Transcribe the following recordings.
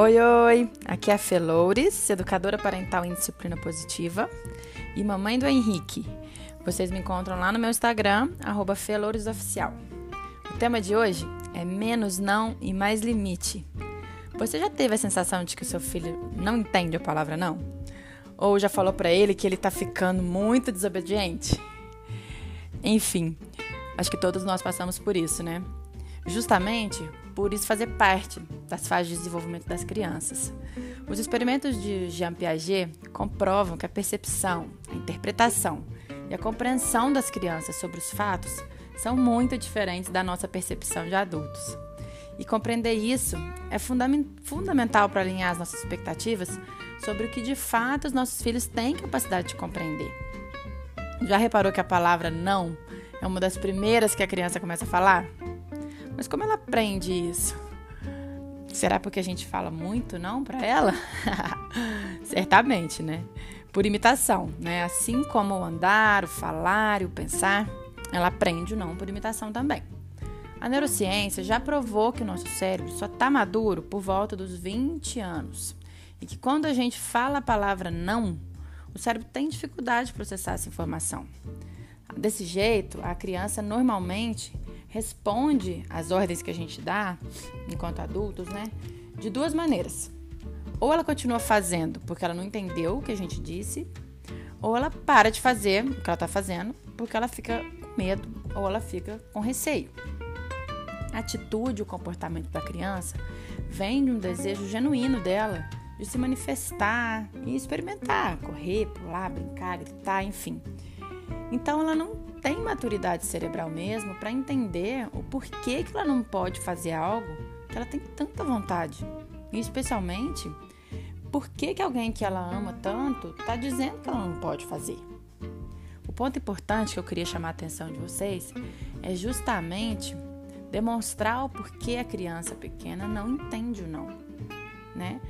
Oi, oi! Aqui é a Feloures, educadora parental em disciplina positiva e mamãe do Henrique. Vocês me encontram lá no meu Instagram, FelouresOficial. O tema de hoje é menos não e mais limite. Você já teve a sensação de que o seu filho não entende a palavra não? Ou já falou para ele que ele tá ficando muito desobediente? Enfim, acho que todos nós passamos por isso, né? Justamente por isso fazer parte das fases de desenvolvimento das crianças. Os experimentos de Jean Piaget comprovam que a percepção, a interpretação e a compreensão das crianças sobre os fatos são muito diferentes da nossa percepção de adultos. E compreender isso é fundamental para alinhar as nossas expectativas sobre o que de fato os nossos filhos têm capacidade de compreender. Já reparou que a palavra não é uma das primeiras que a criança começa a falar? Mas como ela aprende isso? Será porque a gente fala muito não para ela? Certamente, né? Por imitação, né? Assim como o andar, o falar e o pensar, ela aprende o não por imitação também. A neurociência já provou que o nosso cérebro só está maduro por volta dos 20 anos. E que quando a gente fala a palavra não, o cérebro tem dificuldade de processar essa informação. Desse jeito, a criança normalmente responde às ordens que a gente dá, enquanto adultos, né? De duas maneiras. Ou ela continua fazendo porque ela não entendeu o que a gente disse, ou ela para de fazer o que ela está fazendo porque ela fica com medo ou ela fica com receio. A atitude, o comportamento da criança vem de um desejo genuíno dela de se manifestar e experimentar, correr, pular, brincar, gritar, enfim. Então ela não tem maturidade cerebral mesmo para entender o porquê que ela não pode fazer algo que ela tem tanta vontade. E especialmente, por que, alguém que ela ama tanto está dizendo que ela não pode fazer. O ponto importante que eu queria chamar a atenção de vocês é justamente demonstrar o porquê a criança pequena não entende o não, né?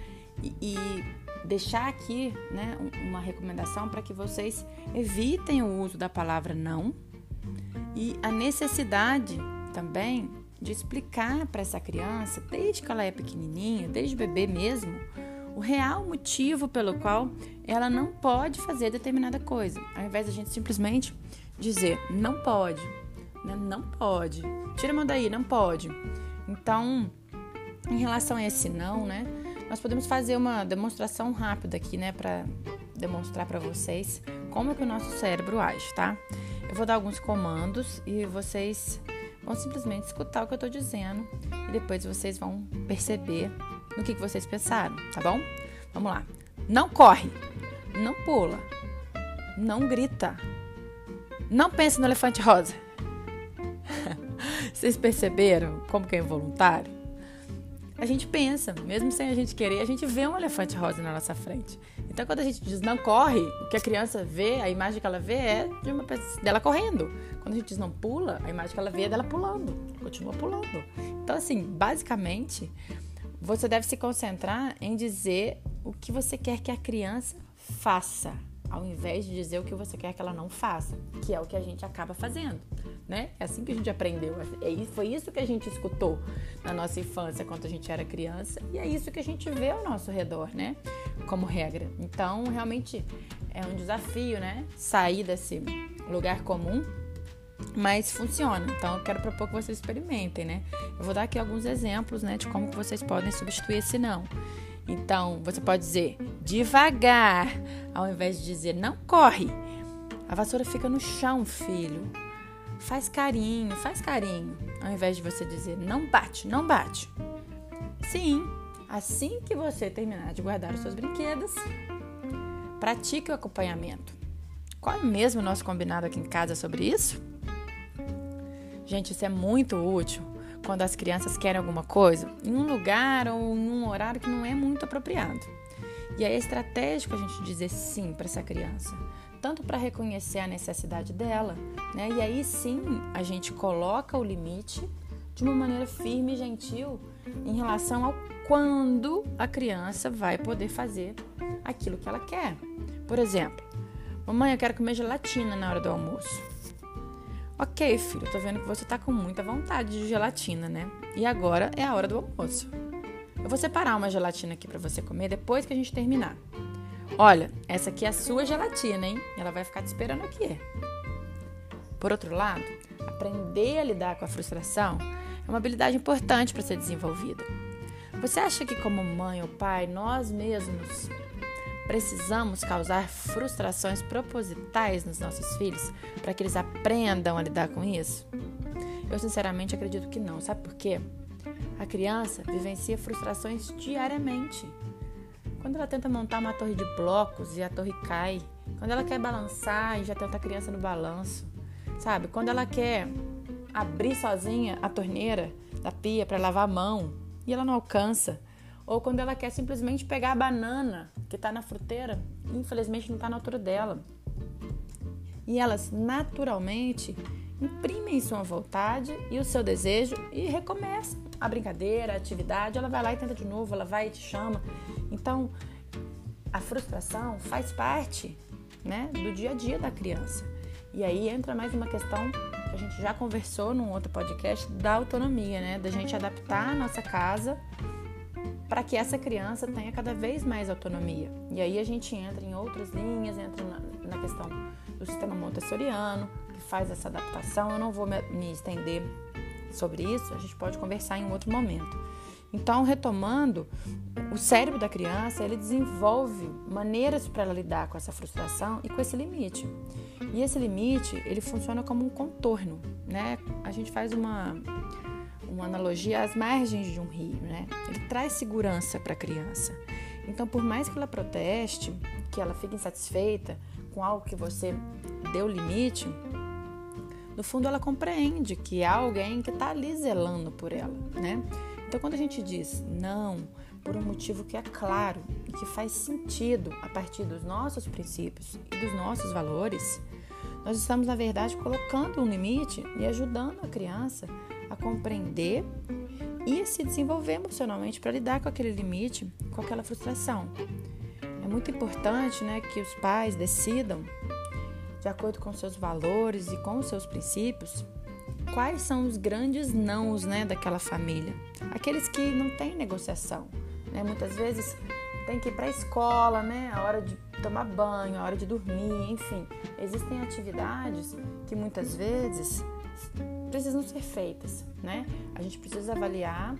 E, e deixar aqui né, uma recomendação para que vocês evitem o uso da palavra não e a necessidade também de explicar para essa criança, desde que ela é pequenininha, desde bebê mesmo, o real motivo pelo qual ela não pode fazer determinada coisa, ao invés de a gente simplesmente dizer não pode, né? não pode, tira a mão daí, não pode. Então, em relação a esse não, né? Nós podemos fazer uma demonstração rápida aqui, né, para demonstrar para vocês como é que o nosso cérebro age, tá? Eu vou dar alguns comandos e vocês vão simplesmente escutar o que eu estou dizendo e depois vocês vão perceber no que, que vocês pensaram, tá bom? Vamos lá. Não corre, não pula, não grita, não pense no elefante rosa. Vocês perceberam como que é involuntário? a gente pensa, mesmo sem a gente querer, a gente vê um elefante rosa na nossa frente. Então, quando a gente diz não corre, o que a criança vê, a imagem que ela vê é de uma dela correndo. Quando a gente diz não pula, a imagem que ela vê é dela pulando, continua pulando. Então, assim, basicamente, você deve se concentrar em dizer o que você quer que a criança faça ao invés de dizer o que você quer que ela não faça, que é o que a gente acaba fazendo, né? É assim que a gente aprendeu, é, foi isso que a gente escutou na nossa infância quando a gente era criança e é isso que a gente vê ao nosso redor, né? Como regra. Então, realmente é um desafio, né? Sair desse lugar comum, mas funciona. Então, eu quero propor que vocês experimentem, né? Eu vou dar aqui alguns exemplos, né, de como vocês podem substituir esse não. Então, você pode dizer devagar, ao invés de dizer não corre. A vassoura fica no chão, filho. Faz carinho, faz carinho, ao invés de você dizer não bate, não bate. Sim, assim que você terminar de guardar os seus brinquedos, pratique o acompanhamento. Qual é mesmo o nosso combinado aqui em casa sobre isso? Gente, isso é muito útil quando as crianças querem alguma coisa em um lugar ou em um horário que não é muito apropriado. E é estratégico a gente dizer sim para essa criança, tanto para reconhecer a necessidade dela, né? E aí sim a gente coloca o limite de uma maneira firme e gentil em relação ao quando a criança vai poder fazer aquilo que ela quer. Por exemplo, mamãe, eu quero comer gelatina na hora do almoço. Ok, filho, tô vendo que você tá com muita vontade de gelatina, né? E agora é a hora do almoço. Eu vou separar uma gelatina aqui para você comer depois que a gente terminar. Olha, essa aqui é a sua gelatina, hein? Ela vai ficar te esperando aqui. Por outro lado, aprender a lidar com a frustração é uma habilidade importante para ser desenvolvida. Você acha que, como mãe ou pai, nós mesmos precisamos causar frustrações propositais nos nossos filhos para que eles aprendam a lidar com isso? Eu sinceramente acredito que não. Sabe por quê? A criança vivencia frustrações diariamente. Quando ela tenta montar uma torre de blocos e a torre cai, quando ela quer balançar e já tem outra criança no balanço, sabe? Quando ela quer abrir sozinha a torneira da pia para lavar a mão e ela não alcança, ou quando ela quer simplesmente pegar a banana que está na fruteira, infelizmente não está na altura dela. E elas naturalmente imprimem sua vontade e o seu desejo e recomeçam a brincadeira, a atividade. Ela vai lá e tenta de novo, ela vai e te chama. Então, a frustração faz parte né, do dia a dia da criança. E aí entra mais uma questão que a gente já conversou num outro podcast da autonomia, né? Da gente adaptar a nossa casa para que essa criança tenha cada vez mais autonomia. E aí a gente entra em outras linhas, entra na, questão do sistema montessoriano, que faz essa adaptação. Eu não vou me, estender sobre isso, a gente pode conversar em outro momento. Então, retomando, o cérebro da criança ele desenvolve maneiras para ela lidar com essa frustração e com esse limite. E esse limite ele funciona como um contorno, né? A gente faz uma uma analogia às margens de um rio, né? Ele traz segurança para a criança. Então, por mais que ela proteste, que ela fique insatisfeita com algo que você deu limite, no fundo ela compreende que há alguém que está ali zelando por ela, né? Então, quando a gente diz não, por um motivo que é claro e que faz sentido a partir dos nossos princípios e dos nossos valores, nós estamos, na verdade, colocando um limite e ajudando a criança a compreender e se desenvolver emocionalmente para lidar com aquele limite, com aquela frustração. É muito importante né, que os pais decidam, de acordo com seus valores e com os seus princípios, quais são os grandes nãos né, daquela família. Aqueles que não têm negociação. Né? Muitas vezes tem que ir para a escola, né? a hora de tomar banho, a hora de dormir, enfim. Existem atividades que muitas vezes precisam ser feitas. Né? A gente precisa avaliar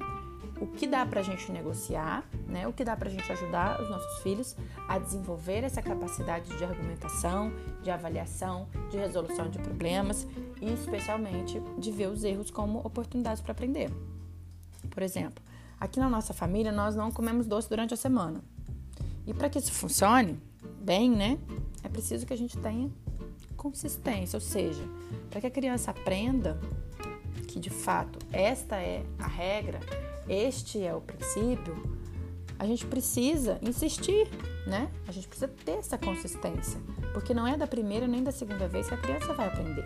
o que dá para a gente negociar, né? o que dá para a gente ajudar os nossos filhos a desenvolver essa capacidade de argumentação, de avaliação, de resolução de problemas e, especialmente, de ver os erros como oportunidades para aprender. Por exemplo, aqui na nossa família nós não comemos doce durante a semana. E para que isso funcione bem, né, é preciso que a gente tenha consistência, ou seja, para que a criança aprenda que de fato esta é a regra, este é o princípio, a gente precisa insistir, né? A gente precisa ter essa consistência, porque não é da primeira nem da segunda vez que a criança vai aprender.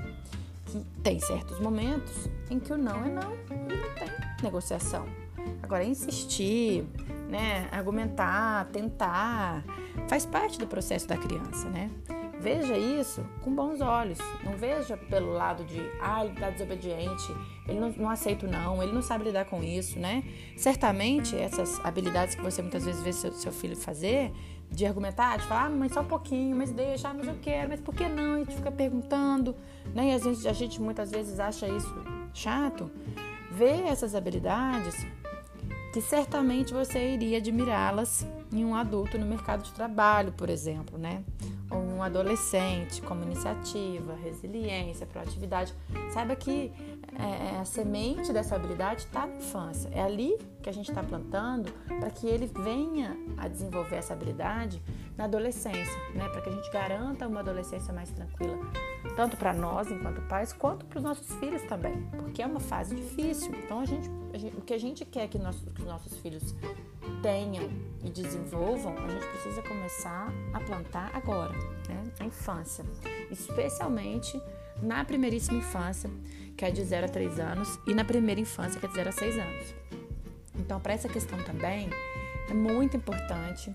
Que tem certos momentos em que o não é não e não tem negociação. Agora, insistir, né, argumentar, tentar, faz parte do processo da criança, né? Veja isso com bons olhos. Não veja pelo lado de, ah, ele está desobediente, ele não, não aceita não, ele não sabe lidar com isso, né? Certamente, essas habilidades que você muitas vezes vê seu, seu filho fazer, de argumentar, de falar, ah, mas só um pouquinho, mas deixa, ah, mas eu quero, mas por que não? E a gente fica perguntando, né? E a gente, a gente muitas vezes acha isso chato. Vê essas habilidades que certamente você iria admirá-las em um adulto no mercado de trabalho, por exemplo, né? Ou um adolescente, como iniciativa, resiliência, proatividade. Saiba que é, a semente dessa habilidade está na infância. É ali que a gente está plantando para que ele venha a desenvolver essa habilidade na adolescência, né? Para que a gente garanta uma adolescência mais tranquila, tanto para nós enquanto pais, quanto para os nossos filhos também, porque é uma fase difícil. Então a gente, a gente o que a gente quer que, que os nossos filhos tenham e desenvolvam, a gente precisa começar a plantar agora, né? Na infância, especialmente na primeiríssima infância, que é de 0 a 3 anos, e na primeira infância, que é de 0 a 6 anos. Então, para essa questão também, é muito importante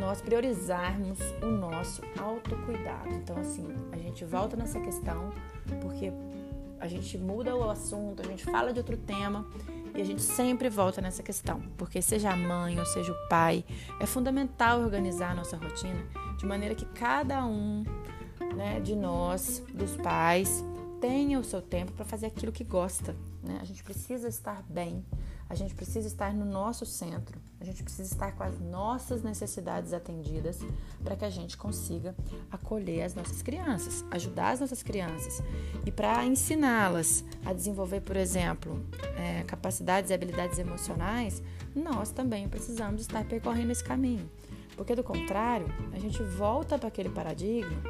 nós priorizarmos o nosso autocuidado. Então, assim, a gente volta nessa questão porque a gente muda o assunto, a gente fala de outro tema E a gente sempre volta nessa questão, porque seja a mãe ou seja o pai, é fundamental organizar a nossa rotina de maneira que cada um né, de nós, dos pais, tenha o seu tempo para fazer aquilo que gosta. Né? A gente precisa estar bem, a gente precisa estar no nosso centro, a gente precisa estar com as nossas necessidades atendidas para que a gente consiga acolher as nossas crianças, ajudar as nossas crianças. E para ensiná-las a desenvolver, por exemplo, é, capacidades e habilidades emocionais, nós também precisamos estar percorrendo esse caminho. Porque do contrário, a gente volta para aquele paradigma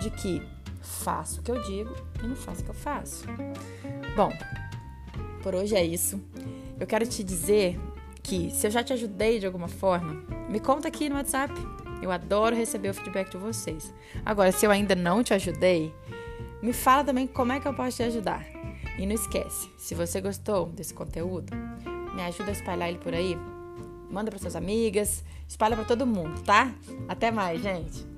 de que faço o que eu digo e não faço o que eu faço. Bom, por hoje é isso. Eu quero te dizer que se eu já te ajudei de alguma forma, me conta aqui no WhatsApp. Eu adoro receber o feedback de vocês. Agora, se eu ainda não te ajudei, me fala também como é que eu posso te ajudar. E não esquece, se você gostou desse conteúdo, me ajuda a espalhar ele por aí. Manda para suas amigas, espalha para todo mundo, tá? Até mais, gente.